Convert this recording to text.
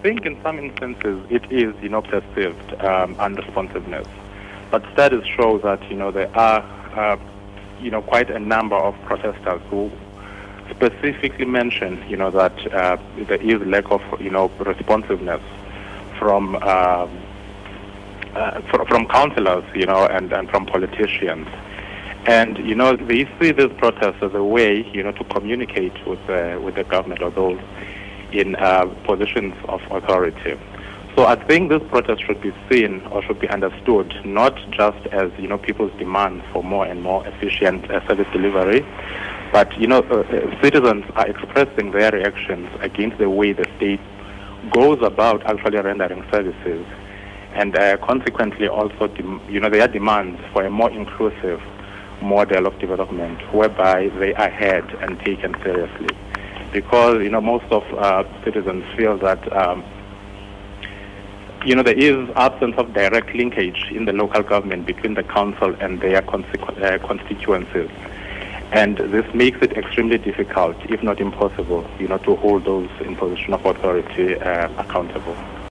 I think in some instances it is, you know, perceived um, unresponsiveness. But studies show that, you know, there are, uh, you know, quite a number of protesters who specifically mention, you know, that uh, there is lack of, you know, responsiveness from um, uh, fr- from councillors, you know, and, and from politicians. And, you know, they see this protest as a way, you know, to communicate with, uh, with the government or those in uh, positions of authority. So I think this protest should be seen or should be understood not just as you know people's demand for more and more efficient uh, service delivery, but you know uh, uh, citizens are expressing their reactions against the way the state goes about actually rendering services, and uh, consequently also dem- you know their demands for a more inclusive model of development whereby they are heard and taken seriously because you know most of uh, citizens feel that um, you know there is absence of direct linkage in the local government between the council and their uh, constituencies, and this makes it extremely difficult, if not impossible, you know, to hold those in position of authority uh, accountable.